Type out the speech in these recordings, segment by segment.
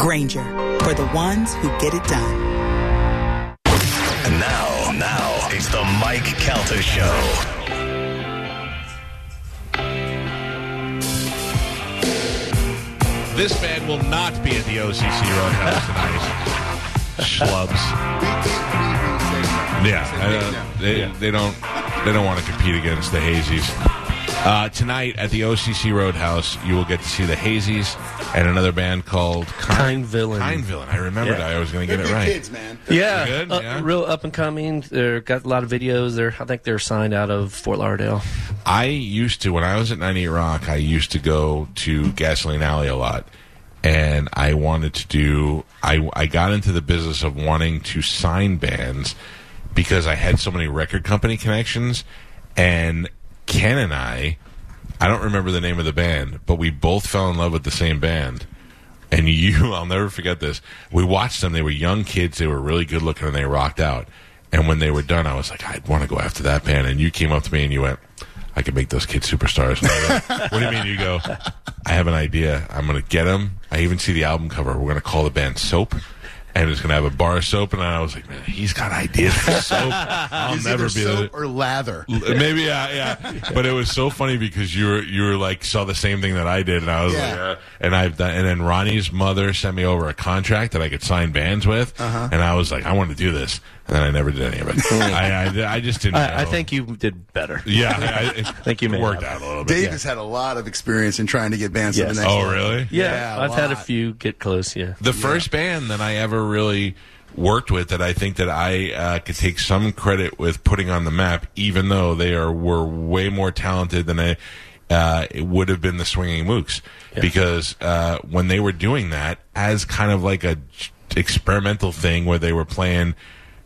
Grainger, for the ones who get it done. And now, now, it's the Mike Calta Show. This man will not be at the OCC Roadhouse tonight. Schlubs. Yeah, uh, they, they don't they don't want to compete against the Hazies. Uh, tonight at the OCC Roadhouse, you will get to see the Hazies and another band called Kind Villain. Kind Villain. I remembered. Yeah. I was going to get it right. kids, man. Yeah, Good, uh, yeah. real up and coming. They're got a lot of videos. They're I think they're signed out of Fort Lauderdale. I used to when I was at 98 Rock. I used to go to Gasoline Alley a lot, and I wanted to do. I I got into the business of wanting to sign bands because I had so many record company connections, and Ken and I. I don't remember the name of the band, but we both fell in love with the same band. And you, I'll never forget this. We watched them. They were young kids. They were really good looking and they rocked out. And when they were done, I was like, I'd want to go after that band. And you came up to me and you went, I could make those kids superstars. Go, what do you mean? You go, I have an idea. I'm going to get them. I even see the album cover. We're going to call the band Soap. And it's going to have a bar of soap. And I was like, man, he's got ideas for soap. I'll Is never be soap the. or lather. Maybe yeah, yeah. But it was so funny because you were you were like saw the same thing that I did, and I was Yeah. like, uh, and I've done, and then Ronnie's mother sent me over a contract that I could sign bands with, Uh-huh. and I was like, I want to do this, and I never did any of it. I, I I just didn't. I, I think you did better. Yeah, I, I think you may worked have. out a little bit. Dave has had a lot of experience in trying to get bands to Yes. the next Oh, level. really? Yeah, Yeah, a I've had a lot. few get close. Yeah, The first band that I ever really worked with that I think that I uh, could take some credit with putting on the map, even though they are were way more talented than I. Uh, it would have been the Swinging Mooks because uh, when they were doing that as kind of like a j- experimental thing where they were playing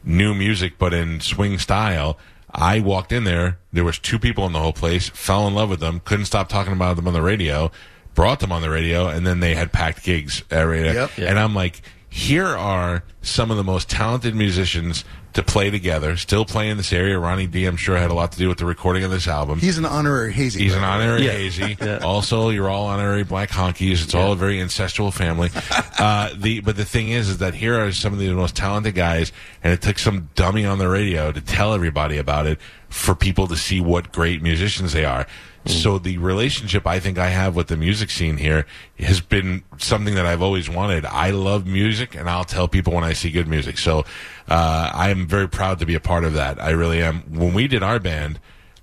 new music but in swing style. I walked in there. There was two people in the whole place. Fell in love with them. Couldn't stop talking about them on the radio. Brought them on the radio, and then they had packed gigs every day. Yep. And I'm like, here are some of the most talented musicians to play together. Still play in this area. Ronnie D, I'm sure had a lot to do with the recording of this album. He's an honorary hazy. He's an honorary Yeah. hazy. Yeah. Also, you're all honorary black honkies. It's all a very ancestral family. uh, the but the thing is, is that here are some of the most talented guys, and it took some dummy on the radio to tell everybody about it for people to see what great musicians they are. So the relationship I think I have with the music scene here has been something that I've always wanted. I love music, and I'll tell people when I see good music. So uh, I am very proud to be a part of that. I really am. When we did our band.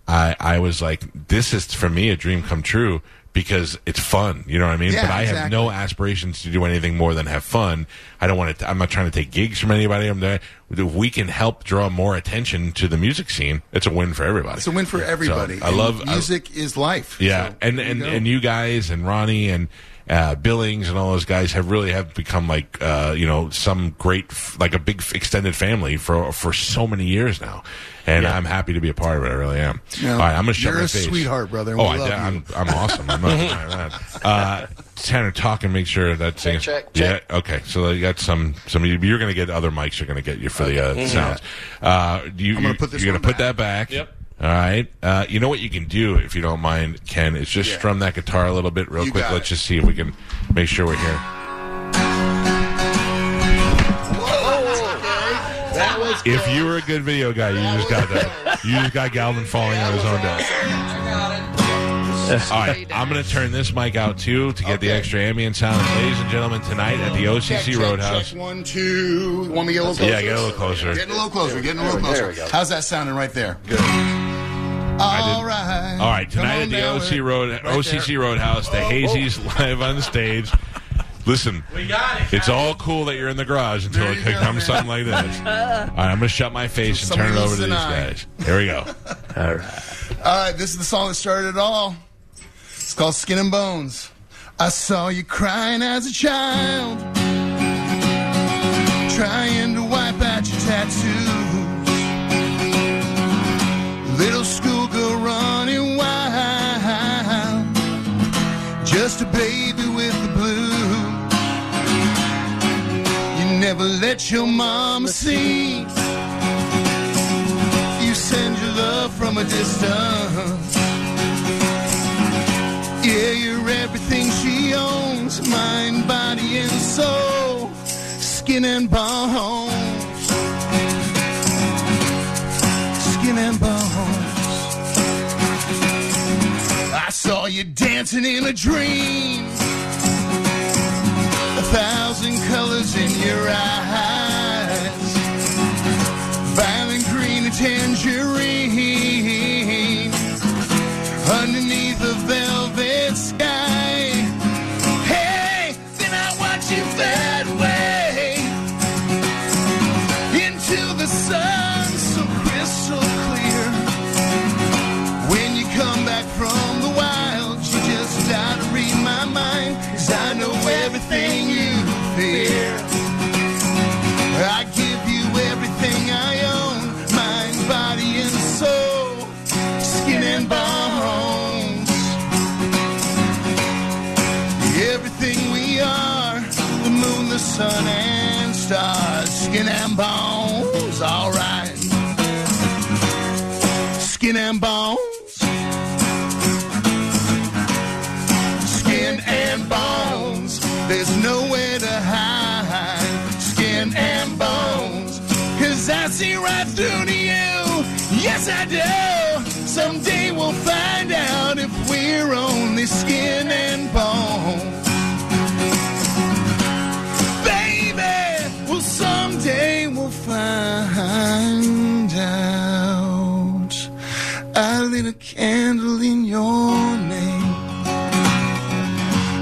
I, I was like, this is for me a dream come true because it's fun. You know what I mean? Yeah, but I have no aspirations to do anything more than have fun. I don't want to. I'm not trying to take gigs from anybody. I'm there. If we can help draw more attention to the music scene, it's a win for everybody. It's a win for everybody. So, I love I- music is life. yeah, So, and you and and you guys and Ronnie and uh, Billings and all those guys have really have become like uh, you know some great like a big extended family for for so many years now, and I'm happy to be a part of it. I really am. No, all right, I'm gonna shut you're my a face. sweetheart, brother, and Oh, we I, love you. I'm I'm awesome. I'm not denying that. Uh, Tanner, talk and make sure that thing's check, yeah. check. Okay, so you got some some. You're gonna get other mics. You're gonna get you for the uh, sounds. Uh, you, I'm gonna put this. You're gonna put back. that back. Yep. All right. Uh, you know what you can do if you don't mind, Ken, is just Yeah. strum that guitar a little bit real You quick. Let's it. just see if we can make sure we're here. If you were a good video guy, you just got that. You just got Galvin falling on his own desk. All right, I'm going to turn this mic out too to get the extra ambient sound. And ladies and gentlemen, tonight at the OCC Check, check, Roadhouse. check. One, two. Want me to get a little closer? Yeah, get a little closer. Getting a little closer. Getting a little closer. we. How's that sounding right there? Good. All right. All right. Tonight at the OC Road, right OCC there. Roadhouse, the oh, oh. Hazy's oh. live on stage. Listen, we got it. It's all cool that you're in the garage until it comes something like this. All right, I'm gonna shut my face so and turn it over to these I. guys. Here we go. all right. All right. This is the song that started it all. It's called Skin and Bones. I saw you crying as a child, trying to wipe out your tattoo never let your mama see. You send your love from a distance. Yeah, you're everything she owns mind, body, and soul, skin and bones. Skin and bones. I saw you dancing in a dream. Thousand colors in your eyes. Violet green and tangerine. Skin and bones, alright. Skin and bones. Skin and bones. There's nowhere to hide. Skin and bones. Cause I see right through to you. Yes, I do. Someday we'll find out if we're only skin candle in your name.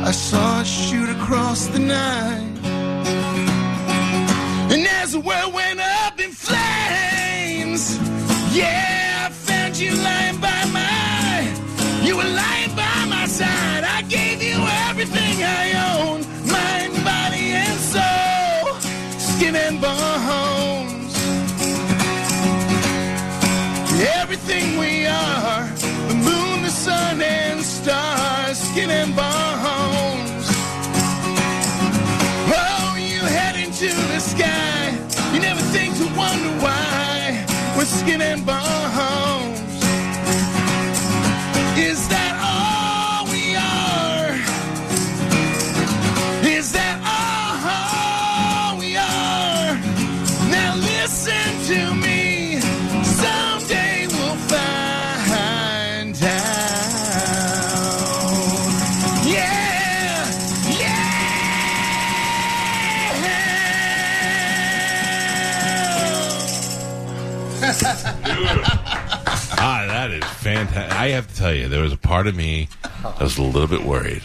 I saw it shoot across the night. And as the world skin and bones. Oh, you head into the sky. You never think to wonder why. With skin and bones. Is that all we are? Is that all we are? Now listen to me. I have to tell you, there was a part of me that was a little bit worried.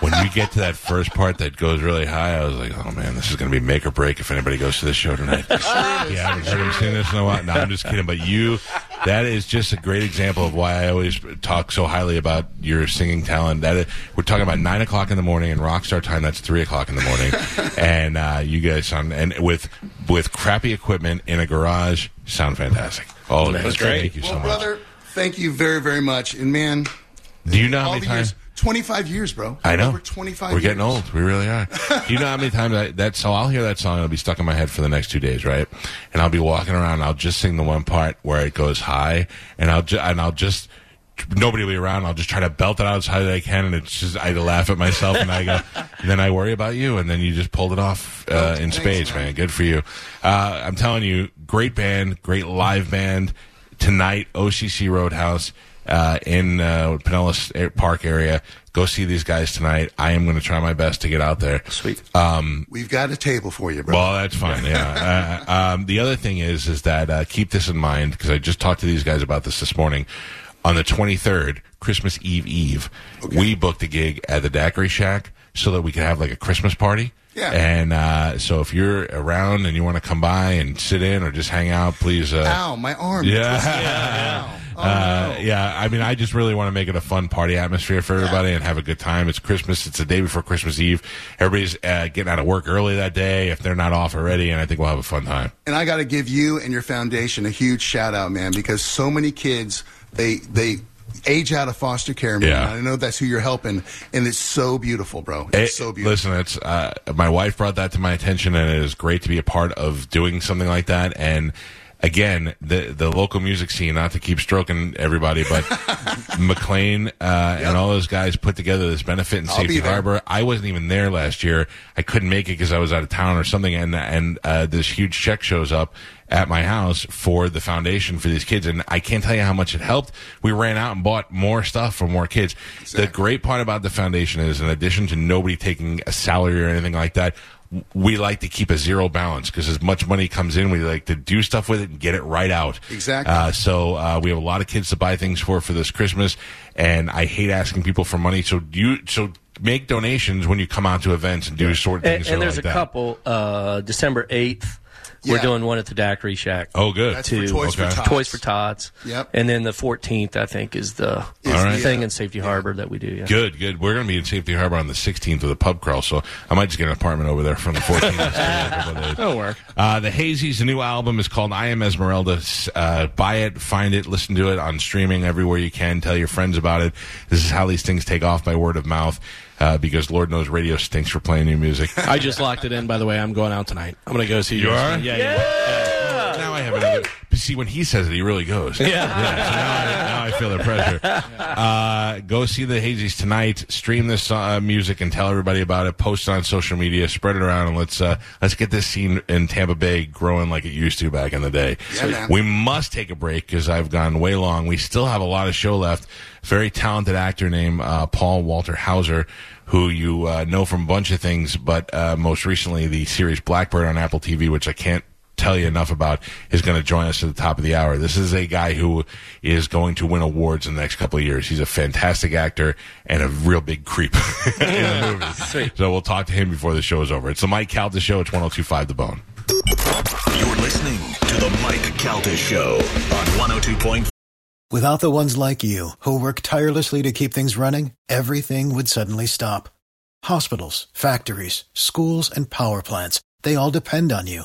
When you get to that first part that goes really high, I was like, oh man, this is going to be make or break if anybody goes to this show tonight. yeah, I haven't heard him sing this in a while. No, I'm just kidding. But you, that is just a great example of why I always talk so highly about your singing talent. That is, we're talking about nine o'clock in the morning and rock star time. That's three o'clock in the morning, and uh, you guys sound and with with crappy equipment in a garage sound fantastic. Oh, that's great. Thank you so well, much. brother, thank you very, very much. And man, Do you know how many times? years, 25 years, bro. I know. Over 25 We're getting years. old. We really are. Do you know how many times I, that? So I'll hear that song. And it'll be stuck in my head for the next two days, right? And I'll be walking around. And I'll just sing the one part where it goes high, and I'll ju- and I'll just nobody will be around. I'll just try to belt it out as high as I can, and it's just I laugh at myself, and I go, and then I worry about you, and then you just pulled it off uh, in thanks, spades, man. man. Good for you. Uh, I'm telling you, great band, great live band tonight. OCC Roadhouse uh, in uh, Pinellas Park area. Go see these guys tonight. I am going to try my best to get out there. Sweet. We've got a table for you, bro. Well, that's fine. Yeah. uh, um, the other thing is, is that uh, keep this in mind because I just talked to these guys about this this morning. On the 23rd, Christmas Eve Eve, we booked a gig at the Daiquiri Shack so that we could have like a Christmas party. Yeah. And uh, so if you're around and you want to come by and sit in or just hang out, please. Uh, Ow, my arm. yeah. Uh, yeah, I mean, I just really want to make it a fun party atmosphere for everybody and have a good time. It's Christmas. It's the day before Christmas Eve. Everybody's uh, getting out of work early that day if they're not off already, and I think we'll have a fun time. And I got to give you and your foundation a huge shout out, man, because so many kids they they age out of foster care, man. Yeah. I know that's who you're helping, and it's so beautiful, bro. It's It- so beautiful. Listen, it's uh, my wife brought that to my attention, and it is great to be a part of doing something like that. And again, the the local music scene, not to keep stroking everybody, but McLean uh, and all those guys put together this benefit in Safety. Harbor. I wasn't even there last year. I couldn't make it because I was out of town or something, and and uh, this huge check shows up at my house for the foundation for these kids, and I can't tell you how much it helped. We ran out and bought more stuff for more kids. The great part about the foundation is, in addition to nobody taking a salary or anything like that. W- We like to keep a zero balance because as much money comes in, we like to do stuff with it and get it right out. Exactly. Uh, so uh, we have a lot of kids to buy things for for this Christmas, and I hate asking people for money. So you so make donations when you come out to events and do sort of And, things. and that there's like a that. couple. Uh, December eighth, we're doing one at the Daiquiri Shack. Oh, good. That's for to- Toys okay. for Tots. Toys for Tots. Yep. And then the 14th, I think, is the Is All right. the, thing uh, in Safety Harbor that we do. Yeah. Good, good. We're going to be in Safety Harbor on the 16th with a pub crawl, so I might just get an apartment over there from the 14th. and stay there a couple of days. That'll work. Uh, the Hazy's new album is called I Am Esmeralda. Uh, buy it, find it, listen to it on streaming everywhere you can. Tell your friends about it. This is how these things take off by word of mouth. Uh, because Lord knows radio stinks for playing new music. I just locked it in, by the way. I'm going out tonight. I'm going to go see You are? Yeah, yeah. now I have another. But see, when he says it, he really goes. Yeah. so now, I, now I feel the pressure. Uh, go see the Hazies tonight. Stream this uh, music and tell everybody about it. Post it on social media. Spread it around, and let's uh, let's get this scene in Tampa Bay growing like it used to back in the day. Yeah, we must take a break because I've gone way long. We still have a lot of show left. Very talented actor named uh, Paul Walter Hauser, who you uh, know from a bunch of things, but uh, most recently the series Blackbird on Apple TV, which I can't tell you enough about, is going to join us at the top of the hour. This is a guy who is going to win awards in the next couple of years. He's a fantastic actor and a real big creep in the movie. So we'll talk to him before the show is over. It's the Mike Calta Show. It's 1025 The Bone. You're listening to the Mike Calta Show on 102.5. Without the ones like you, who work tirelessly to keep things running, everything would suddenly stop. Hospitals, factories, schools, and power plants, they all depend on you.